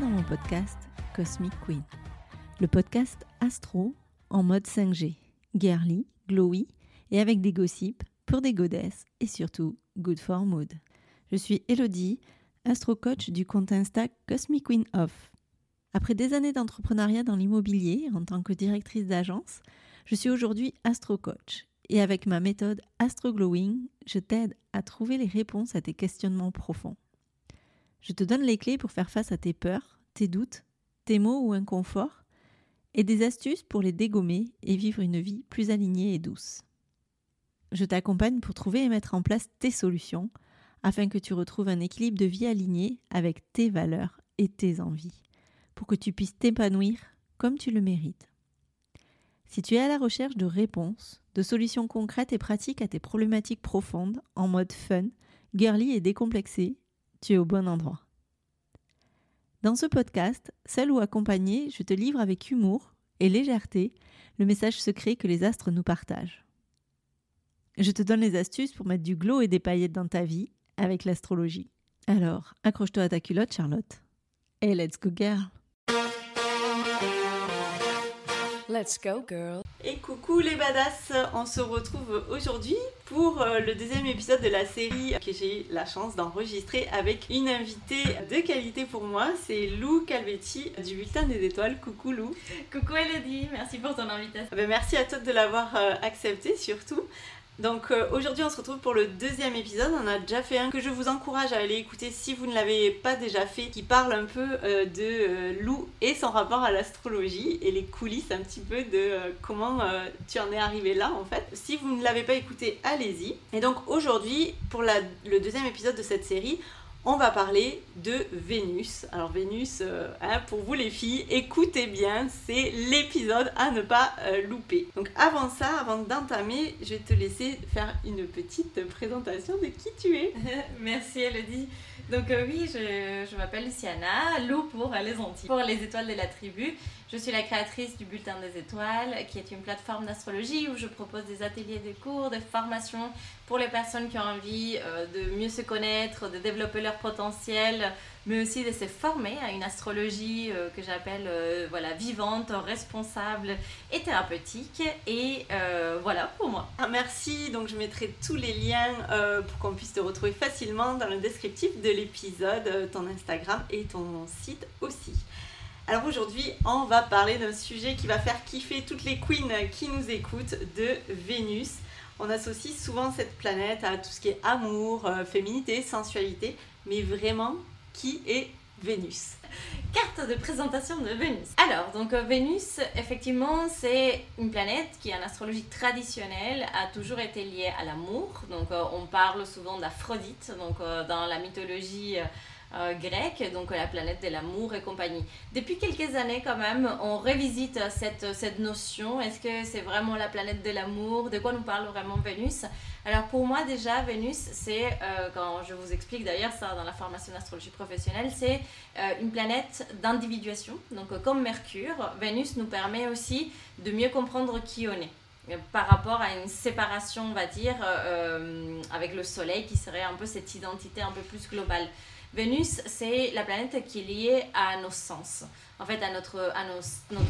Dans mon podcast Cosmic Queen, le podcast astro en mode 5G, girly, glowy et avec des gossips pour des godesses et surtout good for mood. Je suis Elodie, astro coach du compte Insta Cosmic Queen Off. Après des années d'entrepreneuriat dans l'immobilier en tant que directrice d'agence, je suis aujourd'hui astro coach et avec ma méthode Astro Glowing, je t'aide à trouver les réponses à tes questionnements profonds. Je te donne les clés pour faire face à tes peurs, tes doutes, tes maux ou inconforts, et des astuces pour les dégommer et vivre une vie plus alignée et douce. Je t'accompagne pour trouver et mettre en place tes solutions afin que tu retrouves un équilibre de vie aligné avec tes valeurs et tes envies, pour que tu puisses t'épanouir comme tu le mérites. Si tu es à la recherche de réponses, de solutions concrètes et pratiques à tes problématiques profondes en mode fun, girly et décomplexé, tu es au bon endroit. Dans ce podcast, seul ou accompagné, je te livre avec humour et légèreté le message secret que les astres nous partagent. Je te donne les astuces pour mettre du glow et des paillettes dans ta vie avec l'astrologie. Alors, accroche-toi à ta culotte, Charlotte. Et let's go, girl! Let's go, girl. Et coucou les badass, on se retrouve aujourd'hui pour euh, le deuxième épisode de la série que j'ai eu la chance d'enregistrer avec une invitée de qualité pour moi, c'est Lou Calvetti du Bulletin des Étoiles. Coucou Lou. Coucou Elodie, merci pour ton invitation. Ben, merci à toi de l'avoir euh, accepté surtout. Donc euh, aujourd'hui on se retrouve pour le deuxième épisode, on a déjà fait un que je vous encourage à aller écouter si vous ne l'avez pas déjà fait, qui parle un peu euh, de euh, Lou et son rapport à l'astrologie et les coulisses un petit peu de comment tu en es arrivé là en fait. Si vous ne l'avez pas écouté, allez-y. Et donc aujourd'hui pour le deuxième épisode de cette série, on va parler de Vénus. Alors Vénus, euh, hein, pour vous les filles, écoutez bien, c'est l'épisode à ne pas euh, louper. Donc avant ça, avant d'entamer, je vais te laisser faire une petite présentation de qui tu es. Merci Elodie. Donc euh, oui, je, m'appelle Luciana, Lou pour les Antilles, pour les étoiles de la tribu. Je suis la créatrice du Bulletin des Étoiles, qui est une plateforme d'astrologie où je propose des ateliers de cours, des formations pour les personnes qui ont envie euh, de mieux se connaître, de développer leur potentiel, mais aussi de se former à une astrologie euh, que j'appelle euh, voilà, vivante, responsable et thérapeutique. Et voilà pour moi. Ah, merci, donc je mettrai tous les liens pour qu'on puisse te retrouver facilement dans le descriptif de l'épisode, ton Instagram et ton site aussi. Alors aujourd'hui, on va parler d'un sujet qui va faire kiffer toutes les queens qui nous écoutent de Vénus. On associe souvent cette planète à tout ce qui est amour, euh, féminité, sensualité, mais vraiment, qui est Vénus? Carte de présentation de Vénus. Alors, donc euh, Vénus, effectivement, c'est une planète qui, en astrologie traditionnelle, a toujours été liée à l'amour. Donc, euh, on parle souvent d'Aphrodite, donc dans la mythologie euh, grecque, donc la planète de l'amour et compagnie. Depuis quelques années quand même, on revisite cette, cette notion. Est-ce que c'est vraiment la planète de l'amour? De quoi nous parle vraiment Vénus? Alors pour moi déjà, Vénus, c'est, euh, quand je vous explique d'ailleurs ça dans la formation d'astrologie professionnelle, c'est euh, une planète d'individuation. Donc comme Mercure, Vénus nous permet aussi de mieux comprendre qui on est par rapport à une séparation, on va dire, avec le Soleil, qui serait un peu cette identité un peu plus globale. Vénus, c'est la planète qui est liée à nos sens, en fait à notre, à notre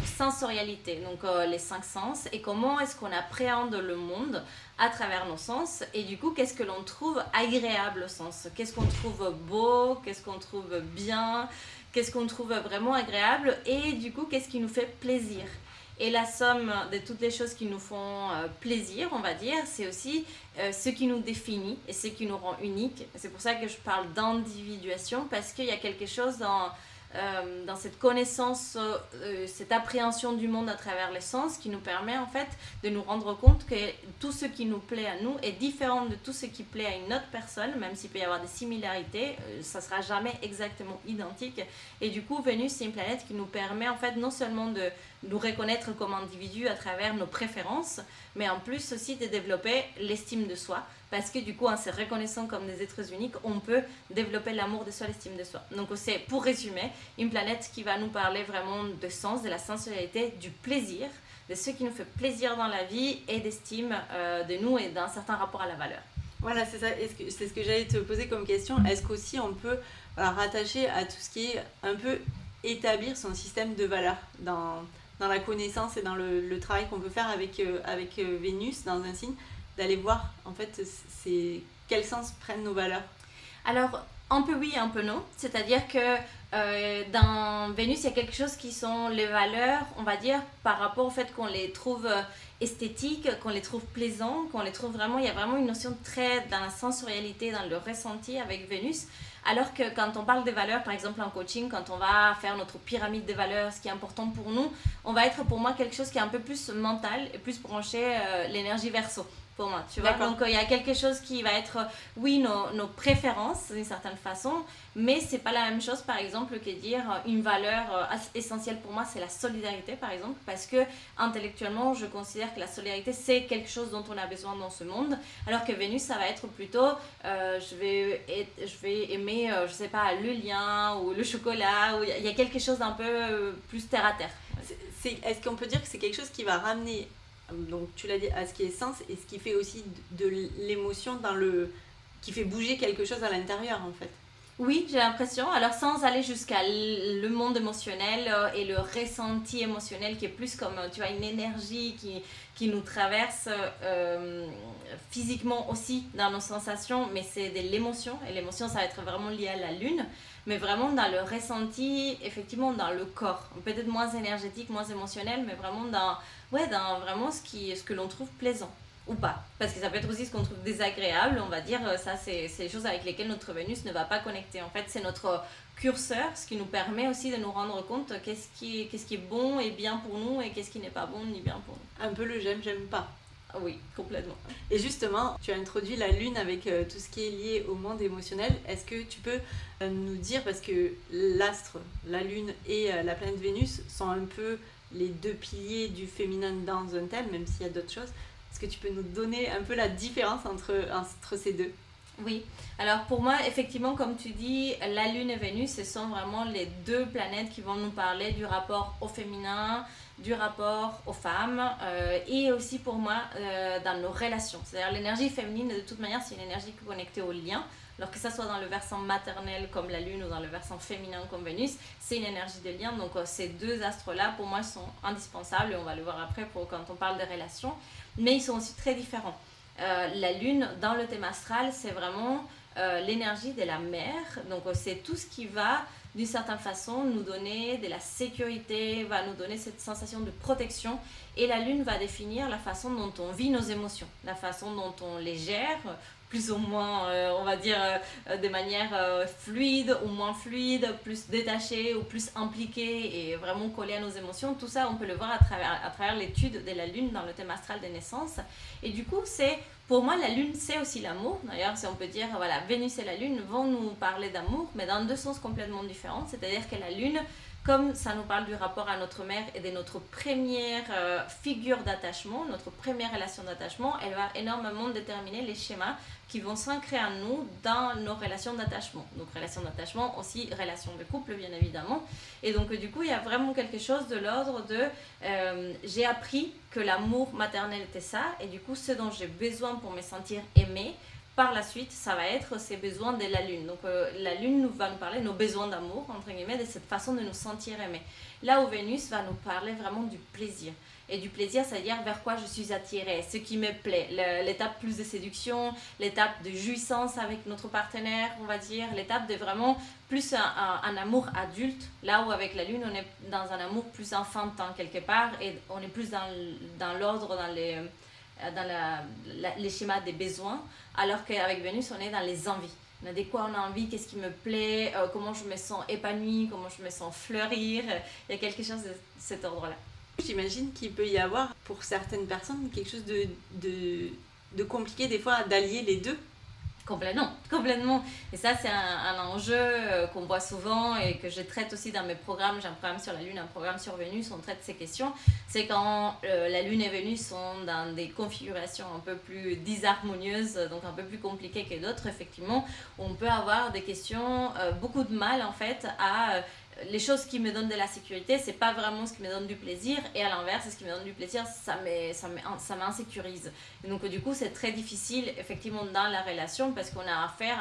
sensorialité, donc euh, les cinq sens, et comment est-ce qu'on appréhende le monde à travers nos sens, et du coup, qu'est-ce que l'on trouve agréable au sens, qu'est-ce qu'on trouve beau, qu'est-ce qu'on trouve bien, qu'est-ce qu'on trouve vraiment agréable, et du coup, qu'est-ce qui nous fait plaisir? Et la somme de toutes les choses qui nous font euh, plaisir, on va dire, c'est aussi euh, ce qui nous définit et ce qui nous rend unique. C'est pour ça que je parle d'individuation, parce qu'il y a quelque chose dans euh, dans cette connaissance, euh, euh, cette appréhension du monde à travers les sens qui nous permet en fait de nous rendre compte que tout ce qui nous plaît à nous est différent de tout ce qui plaît à une autre personne, même s'il peut y avoir des similarités, ça sera jamais exactement identique. Et du coup, Vénus, c'est une planète qui nous permet en fait non seulement de nous reconnaître comme individus à travers nos préférences, mais en plus aussi de développer l'estime de soi parce que du coup, en se reconnaissant comme des êtres uniques, on peut développer l'amour de soi, l'estime de soi. Donc c'est, pour résumer, une planète qui va nous parler vraiment de sens, de la sensualité, du plaisir, de ce qui nous fait plaisir dans la vie et d'estime euh, de nous et d'un certain rapport à la valeur. Voilà, c'est ça. C'est ce que j'allais te poser comme question. Est-ce qu'aussi on peut rattacher à tout ce qui est un peu établir son système de valeurs dans, dans la connaissance et dans le, travail qu'on peut faire avec, euh, avec euh, Vénus dans un signe, d'aller voir en fait c'est quel sens prennent nos valeurs? Alors, un peu oui, un peu non. C'est-à-dire que euh, dans Vénus, il y a quelque chose qui sont les valeurs, on va dire, par rapport au fait qu'on les trouve esthétiques, qu'on les trouve plaisants, qu'on les trouve vraiment, il y a vraiment une notion très dans la sensorialité, dans le ressenti avec Vénus. Alors que quand on parle des valeurs, par exemple en coaching, quand on va faire notre pyramide des valeurs, ce qui est important pour nous, on va être pour moi quelque chose qui est un peu plus mental et plus branché euh, l'énergie verso pour moi, tu vois. Donc euh, il y a quelque chose qui va être, oui, nos, nos préférences d'une certaine façon, mais c'est pas la même chose, par exemple, que dire euh, une valeur euh, essentielle pour moi, c'est la solidarité, par exemple, parce que intellectuellement, je considère que la solidarité, c'est quelque chose dont on a besoin dans ce monde, alors que Vénus, ça va être plutôt, je, vais je vais aimer, je sais pas, le lien ou le chocolat, ou il y a quelque chose d'un peu plus terre à terre. Est-ce qu'on peut dire que c'est quelque chose qui va ramener donc tu l'as dit, à ce qui est sens et ce qui fait aussi de, l'émotion dans le. qui fait bouger quelque chose à l'intérieur en fait. Oui, j'ai l'impression. Alors sans aller jusqu'à le monde émotionnel euh, et le ressenti émotionnel qui est plus comme, tu vois, une énergie qui, qui nous traverse euh, physiquement aussi dans nos sensations, mais c'est de l'émotion. Et l'émotion, ça va être vraiment lié à la lune, mais vraiment dans le ressenti, effectivement dans le corps. Peut-être moins énergétique, moins émotionnel, mais vraiment dans ouais, vraiment ce, qui, ce que l'on trouve plaisant ou pas. Parce que ça peut être aussi ce qu'on trouve désagréable, on va dire, euh, ça c'est les choses avec lesquelles notre Vénus ne va pas connecter. En fait, c'est notre curseur, ce qui nous permet aussi de nous rendre compte qu'est-ce qui, qu'est-ce qui est bon et bien pour nous et qu'est-ce qui n'est pas bon ni bien pour nous. Un peu le j'aime, j'aime pas. Ah oui, complètement. Et justement, tu as introduit la lune avec euh, tout ce qui est lié au monde émotionnel. Est-ce que tu peux euh, nous dire, parce que l'astre, la lune et la planète Vénus sont un peu les deux piliers du féminin dans un thème, même s'il y a d'autres choses. Est-ce que tu peux nous donner un peu la différence entre, entre ces deux? Oui, alors pour moi, effectivement, comme tu dis, la Lune et Vénus, ce sont vraiment les deux planètes qui vont nous parler du rapport au féminin, du rapport aux femmes, euh, et aussi pour moi euh, dans nos relations. C'est-à-dire l'énergie féminine, de toute manière, c'est une énergie connectée au lien. Alors que ça soit dans le versant maternel comme la Lune ou dans le versant féminin comme Vénus, c'est une énergie de lien. Donc euh, ces deux astres-là, pour moi, sont indispensables. Et on va le voir après pour quand on parle des relations. Mais ils sont aussi très différents. Euh, la Lune, dans le thème astral, c'est vraiment euh, l'énergie de la mère. Donc c'est tout ce qui va d'une certaine façon nous donner de la sécurité, va nous donner cette sensation de protection. Et la lune va définir la façon dont on vit nos émotions, la façon dont on les gère, plus ou moins, euh, on va dire, euh, de manière euh, fluide ou moins fluide, plus détachée ou plus impliquée et vraiment collée à nos émotions. Tout ça, on peut le voir à travers, l'étude de la Lune dans le thème astral des naissances. Et du coup, c'est, pour moi, la Lune, c'est aussi l'amour. D'ailleurs, si on peut dire, voilà, Vénus et la Lune vont nous parler d'amour, mais dans deux sens complètement différents. C'est-à-dire que la Lune, comme ça nous parle du rapport à notre mère et de notre première figure d'attachement, notre première relation d'attachement, elle va énormément déterminer les schémas qui vont s'ancrer en nous dans nos relations d'attachement. Donc relations d'attachement, aussi relations de couple bien évidemment. Et donc du coup, il y a vraiment quelque chose de l'ordre de euh, j'ai appris que l'amour maternel était ça, et du coup ce dont j'ai besoin pour me sentir aimée, par la suite, ça va être ces besoins de la lune. Donc euh, la lune nous va nous parler nos besoins d'amour, entre guillemets, de cette façon de nous sentir aimés. Là où Vénus va nous parler vraiment du plaisir. Et du plaisir, c'est-à-dire vers quoi je suis attirée, ce qui me plaît, l'étape plus de séduction, l'étape de jouissance avec notre partenaire, on va dire, l'étape de vraiment plus un, amour adulte, là où avec la lune, on est dans un amour plus enfantin quelque part, et on est plus dans, l'ordre, dans les dans la, les schémas des besoins, alors qu'avec Vénus, on est dans les envies. On a des quoi on a envie, qu'est-ce qui me plaît, euh, comment je me sens épanouie, comment je me sens fleurir. Il y a quelque chose de cet ordre-là. J'imagine qu'il peut y avoir pour certaines personnes quelque chose de, de, de compliqué des fois d'allier les deux. Complètement, complètement. Et ça, c'est un, enjeu euh, qu'on voit souvent et que je traite aussi dans mes programmes. J'ai un programme sur la Lune, un programme sur Vénus, on traite ces questions. C'est quand euh, la Lune et Vénus sont dans des configurations un peu plus disharmonieuses, donc un peu plus compliquées que d'autres, effectivement, on peut avoir des questions, euh, beaucoup de mal en fait à les choses qui me donnent de la sécurité, c'est pas vraiment ce qui me donne du plaisir, et à l'inverse, ce qui me donne du plaisir, ça m'insécurise. Donc, du coup, c'est très difficile, effectivement, dans la relation, parce qu'on a affaire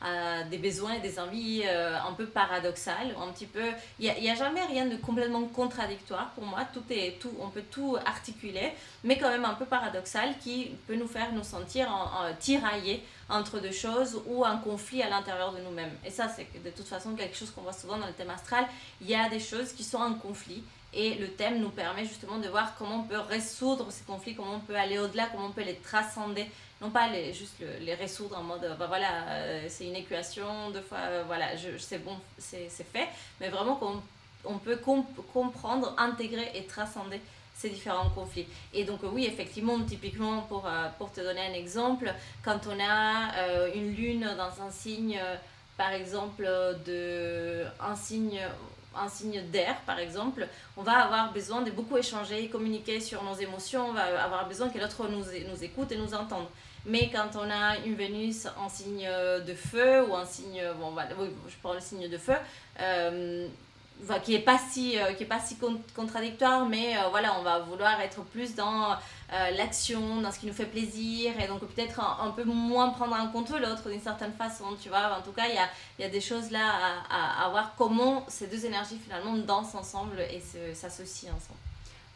à, des besoins et des envies euh, un peu paradoxales, un petit peu. Il n'y a, a, jamais rien de complètement contradictoire pour moi, tout est, tout, on peut tout articuler, mais quand même un peu paradoxal qui peut nous faire nous sentir en, tiraillés entre deux choses ou un conflit à l'intérieur de nous-mêmes. Et ça, c'est de toute façon quelque chose qu'on voit souvent dans le thème astral. Il y a des choses qui sont en conflit et le thème nous permet justement de voir comment on peut résoudre ces conflits, comment on peut aller au-delà, comment on peut les transcender. Non pas les, juste les résoudre en mode, bah voilà, euh, c'est une équation, deux fois, euh, voilà, je, c'est bon, c'est, fait, mais vraiment qu'on on peut comprendre, intégrer et transcender ces différents conflits. Et donc oui, effectivement, typiquement, pour, euh, pour te donner un exemple, quand on a une lune dans un signe, par exemple, de, un signe un signe d'air, par exemple, on va avoir besoin de beaucoup échanger, communiquer sur nos émotions, on va avoir besoin que l'autre nous, nous écoute et nous entende. Mais quand on a une Vénus en signe de feu ou un signe, bon, voilà, je prends le signe de feu, euh, qui n'est pas si euh, qui est pas si contradictoire mais euh, voilà on va vouloir être plus dans euh, l'action dans ce qui nous fait plaisir et donc peut-être un, peu moins prendre en compte l'autre d'une certaine façon tu vois. En tout cas il y a, y a des choses là à, à, voir comment ces deux énergies finalement dansent ensemble et s'associent ensemble.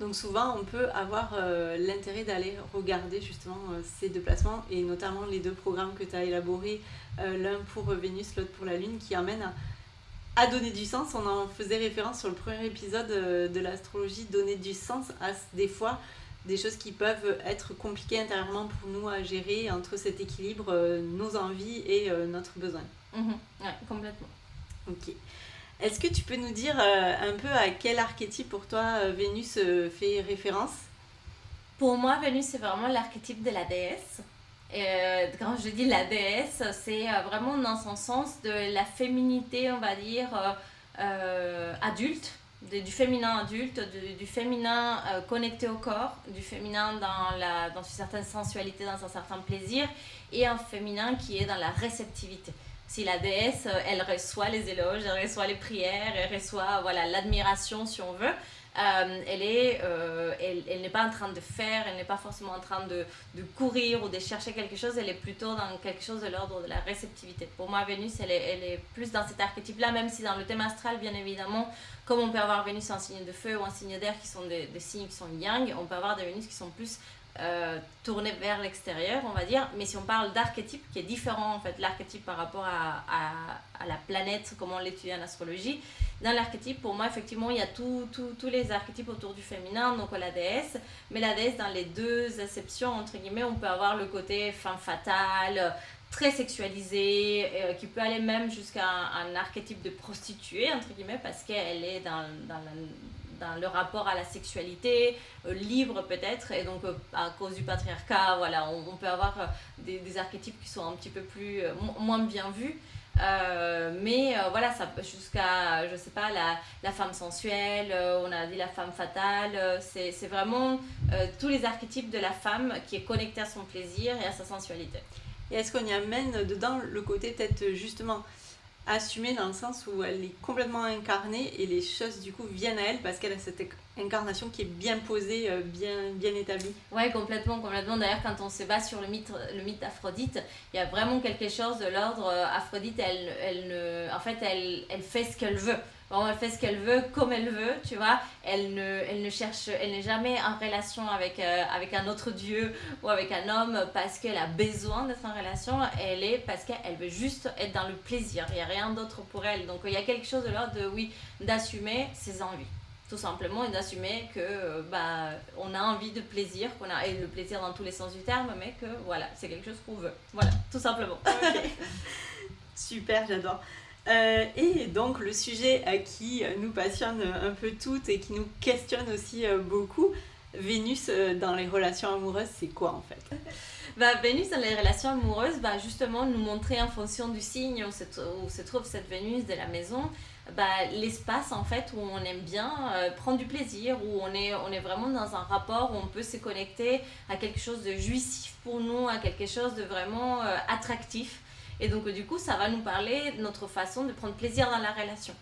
Donc souvent, on peut avoir l'intérêt d'aller regarder justement ces deux placements et notamment les deux programmes que tu as élaborés, l'un pour Vénus, l'autre pour la Lune, qui amènent à à donner du sens. On en faisait référence sur le premier épisode euh, de l'astrologie, donner du sens à des fois des choses qui peuvent être compliquées intérieurement pour nous à gérer entre cet équilibre, euh, nos envies et euh, notre besoin. Oui, complètement. Ok. Est-ce que tu peux nous dire un peu à quel archétype pour toi Vénus fait référence? Pour moi, Vénus, c'est vraiment l'archétype de la déesse. Euh, quand je dis la déesse, c'est euh, vraiment dans son sens de la féminité, on va dire, euh, adulte, du féminin adulte, du féminin connecté au corps, du féminin dans, la, dans une certaine sensualité, dans un certain plaisir, et un féminin qui est dans la réceptivité. Si la déesse, elle reçoit les éloges, elle reçoit les prières, elle reçoit voilà l'admiration si on veut, euh, elle est, euh, elle, elle n'est pas en train de faire, elle n'est pas forcément en train de, de, courir ou de chercher quelque chose, elle est plutôt dans quelque chose de l'ordre de la réceptivité. Pour moi, Vénus, elle est, elle est plus dans cet archétype-là, même si dans le thème astral, bien évidemment, comme on peut avoir Vénus en signe de feu ou en signe d'air qui sont des, signes qui sont yang, on peut avoir des Vénus qui sont plus euh, tourné vers l'extérieur, on va dire. Mais si on parle d'archétype, qui est différent en fait, l'archétype par rapport à, à, la planète, comme on l'étudie en astrologie, dans l'archétype, pour moi, effectivement, il y a tous les archétypes autour du féminin, donc la déesse. Mais la déesse, dans les deux exceptions, entre guillemets, on peut avoir le côté femme fatale, très sexualisé, euh, qui peut aller même jusqu'à un, archétype de prostituée, entre guillemets, parce qu'elle est dans, dans le rapport à la sexualité, euh, libre peut-être, et donc euh, à cause du patriarcat, voilà, on, peut avoir des, des, archétypes qui sont un petit peu plus, moins bien vus. Mais voilà, ça jusqu'à, je sais pas, la, la femme sensuelle, on a dit la femme fatale, c'est vraiment tous les archétypes de la femme qui est connectée à son plaisir et à sa sensualité. Et est-ce qu'on y amène dedans le côté peut-être justement assumée dans le sens où elle est complètement incarnée et les choses du coup viennent à elle parce qu'elle a cette incarnation qui est bien posée, euh, bien, bien établie. Ouais, complètement, complètement. D'ailleurs, quand on se base sur le mythe, le mythe d'Aphrodite, il y a vraiment quelque chose de l'ordre. Euh, Aphrodite, elle, elle ne, en fait, elle, elle fait ce qu'elle veut elle fait ce qu'elle veut, comme elle veut, tu vois. Elle ne, elle ne cherche, elle n'est jamais en relation avec, euh, avec un autre dieu ou avec un homme parce qu'elle a besoin d'être en relation. Elle est parce qu'elle veut juste être dans le plaisir. Il n'y a rien d'autre pour elle. Donc il y a quelque chose de l'ordre de, oui, d'assumer ses envies tout simplement et d'assumer que euh, bah on a envie de plaisir qu'on a et le plaisir dans tous les sens du terme mais que voilà c'est quelque chose qu'on veut voilà tout simplement super j'adore euh, et donc le sujet qui nous passionne un peu toutes et qui nous questionne aussi euh, beaucoup, Vénus euh, dans les relations amoureuses, c'est quoi en fait? Bah, Vénus dans les relations amoureuses va bah, justement nous montrer en fonction du signe où se, où se trouve cette Vénus de la maison, bah, l'espace en fait où on aime bien prendre du plaisir, où on est, on est vraiment dans un rapport où on peut se connecter à quelque chose de jouissif pour nous, à quelque chose de vraiment attractif. Et donc, du coup, ça va nous parler de notre façon de prendre plaisir dans la relation.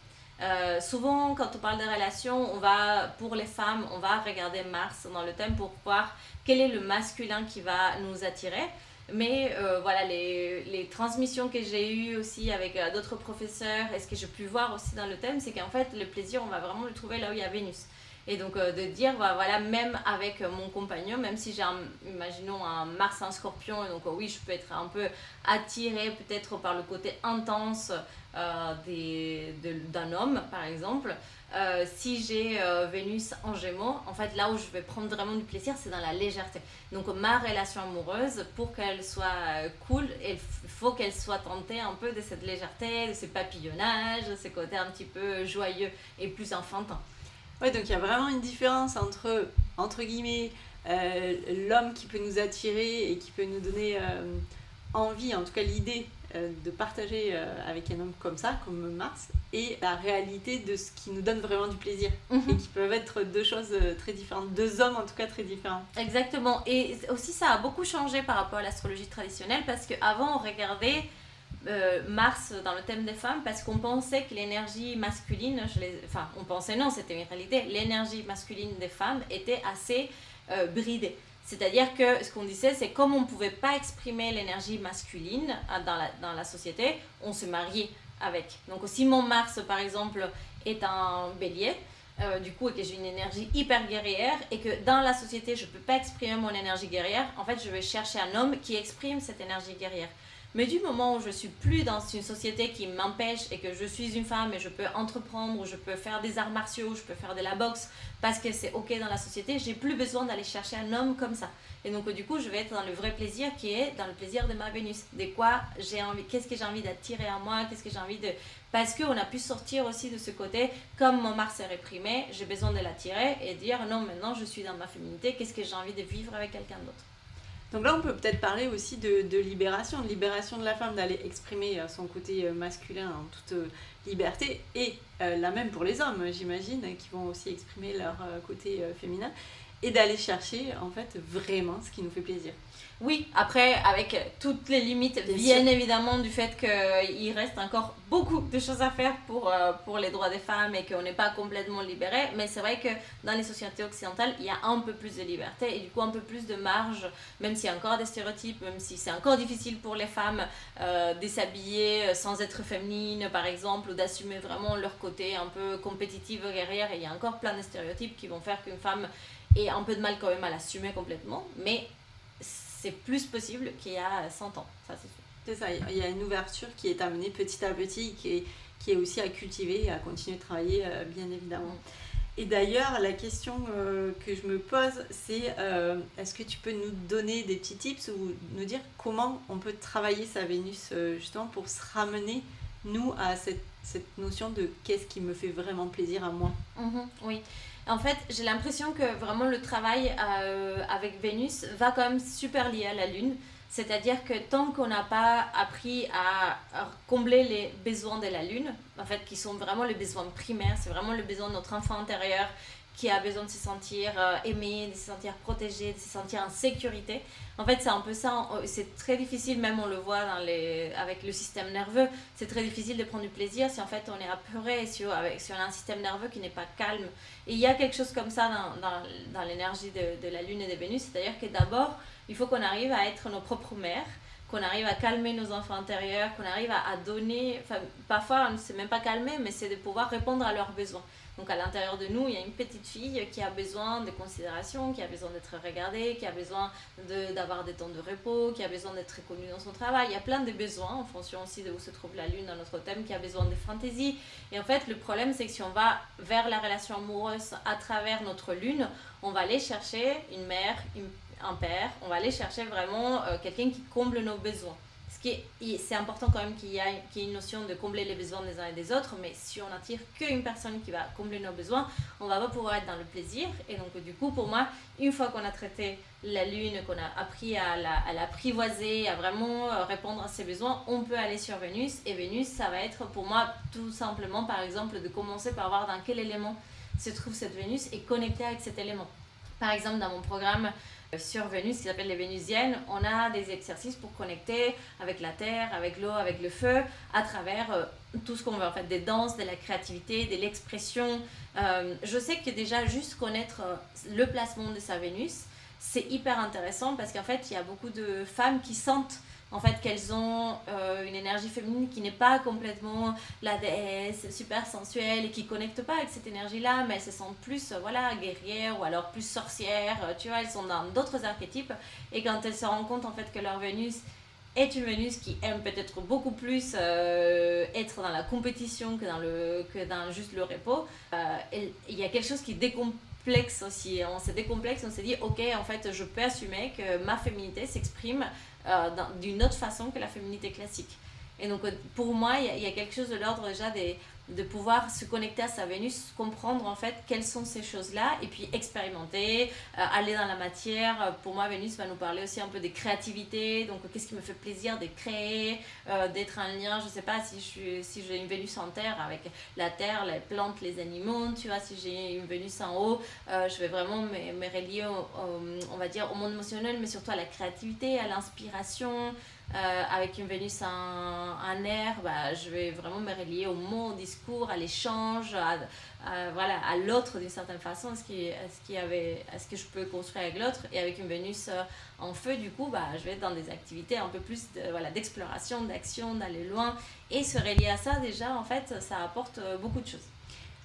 Euh, souvent, quand on parle de relations, on va, pour les femmes, on va regarder Mars dans le thème pour voir quel est le masculin qui va nous attirer. Mais euh, voilà, les, les, transmissions que j'ai eues aussi avec euh, d'autres professeurs et ce que j'ai pu voir aussi dans le thème, c'est qu'en fait, le plaisir, on va vraiment le trouver là où il y a Vénus. Et donc de dire, bah, voilà, même avec mon compagnon, même si j'ai, imaginons, un Mars en scorpion, et donc oui, je peux être un peu attirée peut-être par le côté intense euh, d'un homme, par exemple. Euh, si j'ai euh, Vénus en Gémeaux, en fait, là où je vais prendre vraiment du plaisir, c'est dans la légèreté. Donc, ma relation amoureuse, pour qu'elle soit cool, il faut qu'elle soit tentée un peu de cette légèreté, de ce papillonnage, de ce côté un petit peu joyeux et plus enfantin. Ouais, donc il y a vraiment une différence entre, entre guillemets, l'homme qui peut nous attirer et qui peut nous donner envie, en tout cas l'idée euh, de partager euh, avec un homme comme ça, comme Mars, et la réalité de ce qui nous donne vraiment du plaisir. Mhm. Et qui peuvent être deux choses euh, très différentes, deux hommes en tout cas très différents. Exactement. Et aussi, ça a beaucoup changé par rapport à l'astrologie traditionnelle parce qu'avant, on regardait. Mars dans le thème des femmes parce qu'on pensait que l'énergie masculine, les... enfin on pensait non, c'était une réalité, l'énergie masculine des femmes était assez bridée. C'est-à-dire que ce qu'on disait, c'est comme on ne pouvait pas exprimer l'énergie masculine euh, dans la, dans la société, on se mariait avec. Donc si mon Mars, par exemple, est un bélier, euh, du coup, et que j'ai une énergie hyper guerrière, et que dans la société, je ne peux pas exprimer mon énergie guerrière, en fait, je vais chercher un homme qui exprime cette énergie guerrière. Mais du moment où je suis plus dans une société qui m'empêche et que je suis une femme et je peux entreprendre, je peux faire des arts martiaux, je peux faire de la boxe parce que c'est ok dans la société, j'ai plus besoin d'aller chercher un homme comme ça. Et donc du coup, je vais être dans le vrai plaisir qui est dans le plaisir de ma Vénus. De quoi j'ai envie, qu'est-ce que j'ai envie d'attirer à moi, qu'est-ce que j'ai envie de parce qu'on a pu sortir aussi de ce côté, comme mon Mars est réprimé, j'ai besoin de l'attirer et dire non, maintenant je suis dans ma féminité, qu'est-ce que j'ai envie de vivre avec quelqu'un d'autre? Donc là, on peut peut-être parler aussi de, libération, de libération de la femme, d'aller exprimer euh, son côté euh, masculin en toute euh, liberté, et la même pour les hommes, j'imagine, qui vont aussi exprimer leur côté féminin, et d'aller chercher en fait vraiment ce qui nous fait plaisir. Oui, après, avec toutes les limites, bien, évidemment, du fait qu'il reste encore beaucoup de choses à faire pour, euh, pour les droits des femmes et qu'on n'est pas complètement libéré. Mais c'est vrai que dans les sociétés occidentales, il y a un peu plus de liberté et du coup un peu plus de marge, même s'il y a encore des stéréotypes, même si c'est encore difficile pour les femmes euh, de s'habiller sans être féminine, par exemple, ou d'assumer vraiment leur côté un peu compétitif, guerrière. Et il y a encore plein de stéréotypes qui vont faire qu'une femme ait un peu de mal quand même à l'assumer complètement. Mais c'est plus possible qu'il y a 100 ans, ça c'est sûr. C'est ça, il y a une ouverture qui est amenée petit à petit, qui est, qui est aussi à cultiver et à continuer de travailler, euh, bien évidemment. Mm. Et d'ailleurs, la question euh, que je me pose, c'est euh, est-ce que tu peux nous donner des petits tips ou nous dire comment on peut travailler sa Vénus justement pour se ramener, nous, à cette, cette notion de qu'est-ce qui me fait vraiment plaisir à moi? Mm-hmm, Oui. En fait, j'ai l'impression que vraiment le travail euh, avec Vénus va quand même super lié à la Lune. C'est-à-dire que tant qu'on n'a pas appris à, combler les besoins de la Lune, en fait, qui sont vraiment les besoins primaires, c'est vraiment le besoin de notre enfant intérieur qui a besoin de se sentir euh, aimé, de se sentir protégé, de se sentir en sécurité. En fait, c'est un peu ça. C'est très difficile, même on le voit avec le système nerveux, c'est très difficile de prendre du plaisir si en fait on est apeuré, si, on a un système nerveux qui n'est pas calme. Et il y a quelque chose comme ça dans, l'énergie de, la Lune et de Vénus, c'est-à-dire que d'abord, il faut qu'on arrive à être nos propres mères qu'on arrive à calmer nos enfants intérieurs, qu'on arrive à, donner, parfois on ne sait même pas calmer, mais c'est de pouvoir répondre à leurs besoins. Donc à l'intérieur de nous, il y a une petite fille qui a besoin de considération, qui a besoin d'être regardée, qui a besoin d'avoir des temps de repos, qui a besoin d'être reconnue dans son travail. Il y a plein de besoins en fonction aussi de où se trouve la lune dans notre thème, qui a besoin de fantaisie. Et en fait, le problème, c'est que si on va vers la relation amoureuse à travers notre lune, on va aller chercher une mère, un père, on va aller chercher vraiment euh, quelqu'un qui comble nos besoins c'est important quand même qu'il y, ait une notion de combler les besoins des uns et des autres, mais si on n'attire qu'une personne qui va combler nos besoins, on va pas pouvoir être dans le plaisir. Et donc, du coup, pour moi, une fois qu'on a traité la lune, qu'on a appris à l'apprivoiser, à vraiment euh, répondre à ses besoins, on peut aller sur Vénus. Et Vénus, ça va être pour moi tout simplement, par exemple, de commencer par voir dans quel élément se trouve cette Vénus et connecter avec cet élément. Par exemple, dans mon programme sur Vénus qui s'appelle les Vénusiennes, on a des exercices pour connecter avec la terre, avec l'eau, avec le feu, à travers euh, tout ce qu'on veut, en fait, des danses, de la créativité, de l'expression. Euh, je sais que déjà, juste connaître le placement de sa Vénus, c'est hyper intéressant parce qu'en fait, il y a beaucoup de femmes qui sentent en fait qu'elles ont euh, une énergie féminine qui n'est pas complètement la déesse super sensuelle et qui connecte pas avec cette énergie là mais elles se sentent plus euh, voilà guerrières ou alors plus sorcières euh, tu vois elles sont dans d'autres archétypes. Et quand elles se rendent compte en fait que leur Vénus est une Vénus qui aime peut-être beaucoup plus être dans la compétition que dans le que dans juste le repos il y a quelque chose qui décomplexe aussi on se décomplexe on s'est dit ok en fait je peux assumer que ma féminité s'exprime euh, d'une autre façon que la féminité classique. Et donc, euh, pour moi, il y, a quelque chose de l'ordre déjà des, de pouvoir se connecter à sa Vénus, comprendre en fait quelles sont ces choses-là, et puis expérimenter, euh, aller dans la matière. Pour moi, Vénus va nous parler aussi un peu des créativités, donc qu'est-ce qui me fait plaisir de créer, d'être un lien, je sais pas, si j'ai si une Vénus en terre avec la terre, les plantes, les animaux, tu vois, si j'ai une Vénus en haut, je vais vraiment me, me relier, on va dire, au monde émotionnel, mais surtout à la créativité, à l'inspiration. Euh, avec une Vénus en, air, bah, je vais vraiment me relier au mot, au discours, à l'échange, à, voilà, à l'autre d'une certaine façon, à ce, qui, ce, qui avait, à ce que je peux construire avec l'autre. Et avec une Vénus euh, en feu, du coup, bah, je vais être dans des activités un peu plus voilà, d'exploration, d'action, d'aller loin. Et se relier à ça, déjà, en fait, ça apporte euh, beaucoup de choses.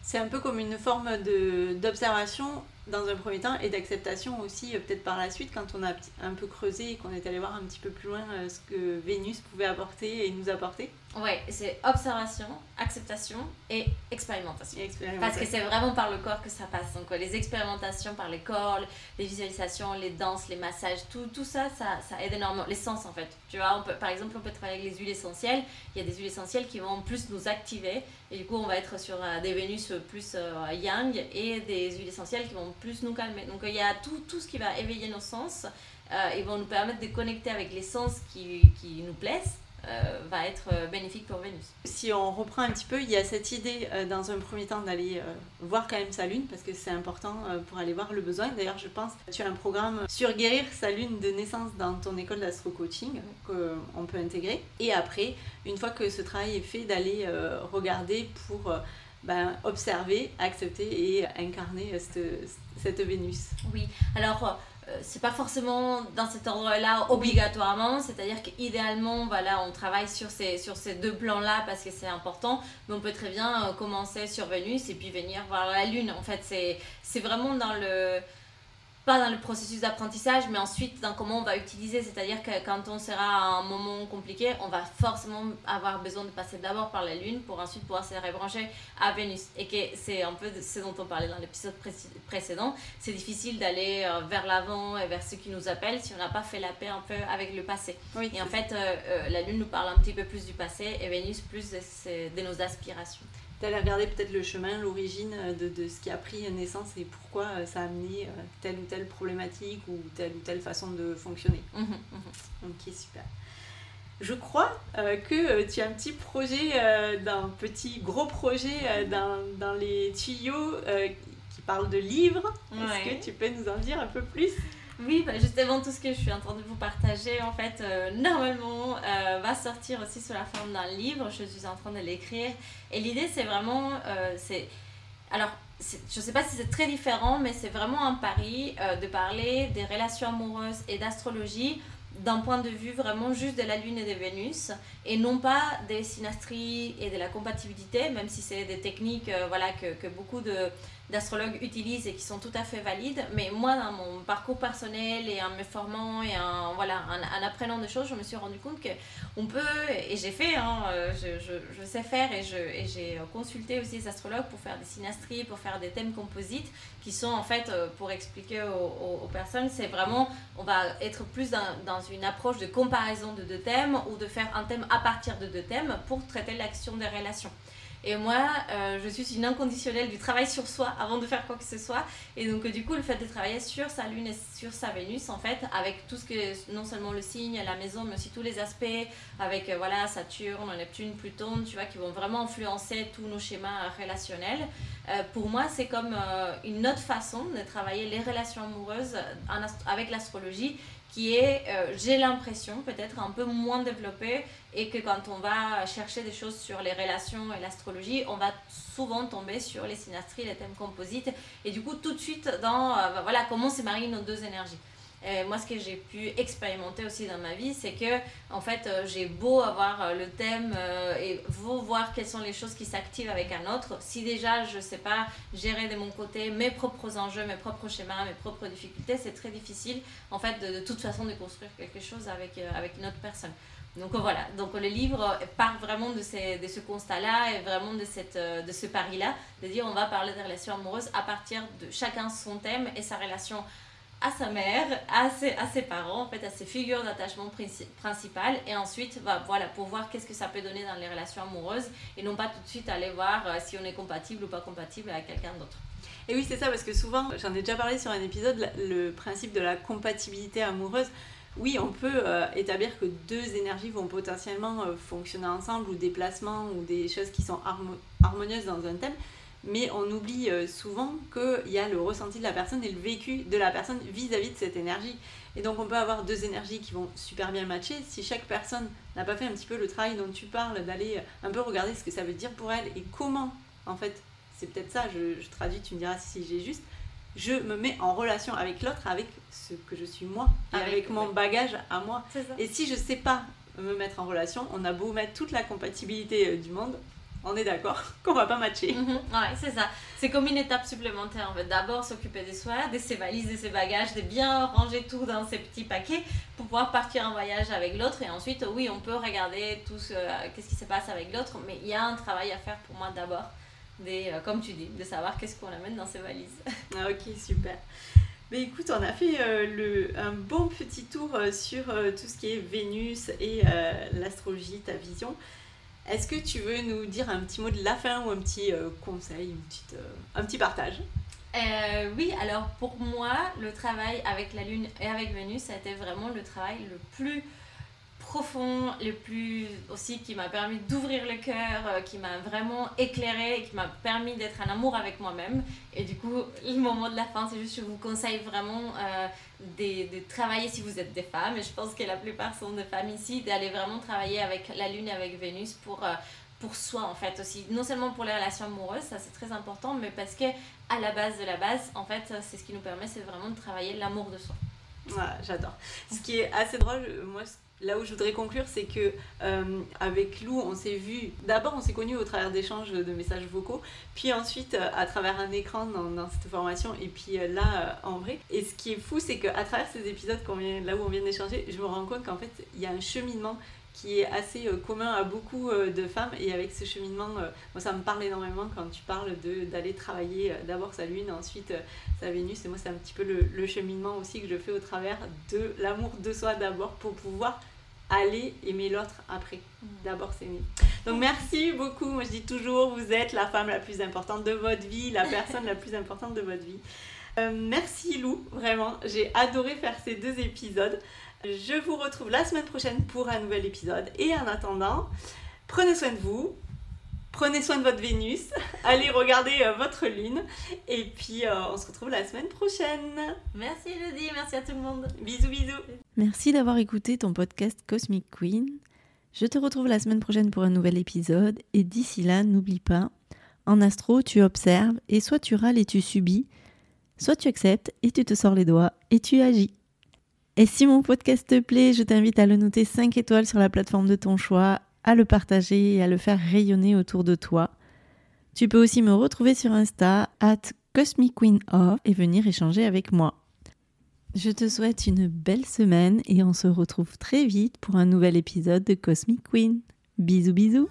C'est un peu comme une forme de, d'observation dans un premier temps et d'acceptation aussi euh, peut-être par la suite quand on a un peu creusé et qu'on est allé voir un petit peu plus loin euh, ce que Vénus pouvait apporter et nous apporter. Ouais, c'est observation, acceptation et expérimentation. Parce que c'est vraiment par le corps que ça passe. Donc les expérimentations par les corps, les visualisations, les danses, les massages, tout, tout ça, ça, ça aide énormément. Les sens en fait. Tu vois, on peut, par exemple, on peut travailler avec les huiles essentielles. Il y a des huiles essentielles qui vont plus nous activer. Et du coup, on va être sur euh, des Vénus plus yang et des huiles essentielles qui vont plus nous calmer. Donc il y a tout, tout ce qui va éveiller nos sens euh, et vont nous permettre de connecter avec les sens qui, qui nous plaisent. Euh, va être euh, bénéfique pour Vénus. Si on reprend un petit peu, il y a cette idée dans un premier temps d'aller voir quand même sa lune parce que c'est important pour aller voir le besoin. D'ailleurs, je pense que tu as un programme sur guérir sa lune de naissance dans ton école d'astro-coaching qu'on peut intégrer. Et après, une fois que ce travail est fait, d'aller regarder pour ben, observer, accepter et incarner cette, cette Vénus. Oui, alors euh, c'est pas forcément dans cet ordre-là obligatoirement, c'est-à-dire qu'idéalement, voilà, on travaille sur ces, sur ces deux plans-là parce que c'est important, mais on peut très bien euh, commencer sur Vénus et puis venir voir la Lune. En fait, c'est vraiment dans le pas dans le processus d'apprentissage, mais ensuite dans comment on va utiliser. C'est-à-dire que quand on sera à un moment compliqué, on va forcément avoir besoin de passer d'abord par la Lune pour ensuite pouvoir se rebrancher à Vénus. Et que c'est un peu ce dont on parlait dans l'épisode précédent. C'est difficile d'aller euh, vers l'avant et vers ce qui nous appelle si on n'a pas fait la paix un peu avec le passé. et en fait, euh, euh, la Lune nous parle un petit peu plus du passé et Vénus plus de, de nos aspirations d'aller regarder peut-être le chemin, l'origine euh, de, de, ce qui a pris naissance et pourquoi euh, ça a amené euh, telle ou telle problématique ou telle ou telle façon de fonctionner. Mmh, mmh. Ok, super. Je crois que tu as un petit projet, d'un petit gros projet dans, dans, les tuyaux qui parle de livres. Est-ce que tu peux nous en dire un peu plus? Oui, bah justement, tout ce que je suis en train de vous partager, en fait, euh, normalement, euh, va sortir aussi sous la forme d'un livre. Je suis en train de l'écrire. Et l'idée, c'est vraiment. Euh, c'est Alors, je ne sais pas si c'est très différent, mais c'est vraiment un pari de parler des relations amoureuses et d'astrologie d'un point de vue vraiment juste de la Lune et de Vénus, et non pas des synastries et de la compatibilité, même si c'est des techniques voilà, que, que beaucoup de d'astrologues utilisent et qui sont tout à fait valides. Mais moi, dans mon parcours personnel et en me formant et en, voilà, en, apprenant des choses, je me suis rendu compte qu'on peut, et j'ai fait, hein, euh, je, sais faire et j'ai consulté aussi les astrologues pour faire des synastries, pour faire des thèmes composites qui sont en fait, euh, pour expliquer aux, personnes, c'est vraiment, on va être plus dans, une approche de comparaison de deux thèmes ou de faire un thème à partir de deux thèmes pour traiter l'action des relations. Et moi, euh, je suis une inconditionnelle du travail sur soi avant de faire quoi que ce soit. Et donc, du coup, le fait de travailler sur sa Lune et sur sa Vénus, en fait, avec tout ce que, non seulement le signe, la maison, mais aussi tous les aspects, avec voilà, Saturne, Neptune, Pluton, tu vois, qui vont vraiment influencer tous nos schémas relationnels. pour moi, c'est comme une autre façon de travailler les relations amoureuses avec l'astrologie qui est, euh, j'ai l'impression, peut-être un peu moins développée et que quand on va chercher des choses sur les relations et l'astrologie, on va souvent tomber sur les synastries, les thèmes composites et du coup tout de suite dans euh, voilà, comment se marient nos deux énergies. Et moi, ce que j'ai pu expérimenter aussi dans ma vie, c'est que, en fait, euh, j'ai beau avoir euh, le thème euh, et vous voir quelles sont les choses qui s'activent avec un autre. Si déjà, je ne sais pas gérer de mon côté mes propres enjeux, mes propres schémas, mes propres difficultés, c'est très difficile, en fait, de, toute façon, de construire quelque chose avec, avec une autre personne. Donc voilà, donc le livre part vraiment de, ces, de ce constat-là et vraiment de, cette, de ce pari-là, de dire on va parler des relations amoureuses à partir de chacun son thème et sa relation à sa mère, à ses, à ses parents, en fait, à ses figures d'attachement principales, et ensuite, bah, voilà, pour voir qu'est-ce que ça peut donner dans les relations amoureuses, et non pas tout de suite aller voir euh, si on est compatible ou pas compatible avec quelqu'un d'autre. Et oui, c'est ça, parce que souvent, j'en ai déjà parlé sur un épisode, le principe de la compatibilité amoureuse. Oui, on peut euh, établir que deux énergies vont potentiellement euh, fonctionner ensemble, ou des placements, ou des choses qui sont harmonieuses dans un thème mais on oublie euh, souvent qu'il y a le ressenti de la personne et le vécu de la personne vis-à-vis de cette énergie. Et donc on peut avoir deux énergies qui vont super bien matcher. Si chaque personne n'a pas fait un petit peu le travail dont tu parles, d'aller euh, un peu regarder ce que ça veut dire pour elle et comment, en fait, c'est peut-être ça, je, traduis, tu me diras si j'ai juste, je me mets en relation avec l'autre, avec ce que je suis moi, et avec, mon bagage à moi. Et si je ne sais pas me mettre en relation, on a beau mettre toute la compatibilité euh, du monde, on est d'accord qu'on va pas matcher. Ouais, c'est ça. C'est comme une étape supplémentaire. En fait, d'abord s'occuper de soi, de ses valises, de ses bagages, de bien ranger tout dans ses petits paquets pour pouvoir partir en voyage avec l'autre. Et ensuite, oui, on peut regarder tout ce, qu'est-ce qui se passe avec l'autre, mais il y a un travail à faire pour moi d'abord. Euh, comme tu dis, de savoir qu'est-ce qu'on amène dans ses valises. Ah, ok, super. Mais écoute, on a fait euh, le, un bon petit tour euh, sur tout ce qui est Vénus et l'astrologie, ta vision. Est-ce que tu veux nous dire un petit mot de la fin ou un petit euh, conseil, une petite, euh, un petit partage? Euh, Oui, alors pour moi, le travail avec la Lune et avec Vénus, ça a été vraiment le travail le plus profond, le plus aussi qui m'a permis d'ouvrir le cœur, euh, qui m'a vraiment éclairé qui m'a permis d'être en amour avec moi-même. Et du coup, le moment de la fin, c'est juste, je vous conseille vraiment de, de, travailler si vous êtes des femmes, et je pense que la plupart sont des femmes ici, d'aller vraiment travailler avec la Lune et avec Vénus pour... Euh, pour soi en fait aussi. Non seulement pour les relations amoureuses ça c'est très important mais parce que à la base de la base en fait c'est ce qui nous permet c'est vraiment de travailler l'amour de soi. Ouais, j'adore. Ce qui est assez drôle, moi, là où je voudrais conclure, c'est que euh, avec Lou, on s'est vu. D'abord, on s'est connus au travers d'échanges de messages vocaux, puis ensuite euh, à travers un écran dans, cette formation, et puis euh, là en vrai. Et ce qui est fou, c'est qu'à travers ces épisodes, vient, là où on vient d'échanger, je me rends compte qu'en fait, il y a un cheminement qui est assez commun à beaucoup de femmes et avec ce cheminement moi ça me parle énormément quand tu parles d'aller travailler d'abord sa lune ensuite sa Vénus et moi c'est un petit peu le, cheminement aussi que je fais au travers de l'amour de soi d'abord pour pouvoir aller aimer l'autre après. Mm. D'abord s'aimer. Donc merci beaucoup. Moi je dis toujours, vous êtes la femme la plus importante de votre vie, la personne la plus importante de votre vie. Euh, merci Lou, vraiment. J'ai adoré faire ces deux épisodes. Je vous retrouve la semaine prochaine pour un nouvel épisode. Et en attendant, prenez soin de vous, Prenez soin de votre Vénus, allez regarder euh, votre lune et puis euh, on se retrouve la semaine prochaine. Merci Elodie, merci à tout le monde. Bisous bisous. Merci d'avoir écouté ton podcast Cosmic Queen. Je te retrouve la semaine prochaine pour un nouvel épisode et d'ici là, n'oublie pas, en astro, tu observes et soit tu râles et tu subis, soit tu acceptes et tu te sors les doigts et tu agis. Et si mon podcast te plaît, je t'invite à le noter 5 étoiles sur la plateforme de ton choix à le partager et à le faire rayonner autour de toi. Tu peux aussi me retrouver sur Insta at Cosmic Queen et venir échanger avec moi. Je te souhaite une belle semaine et on se retrouve très vite pour un nouvel épisode de Cosmic Queen. Bisous bisous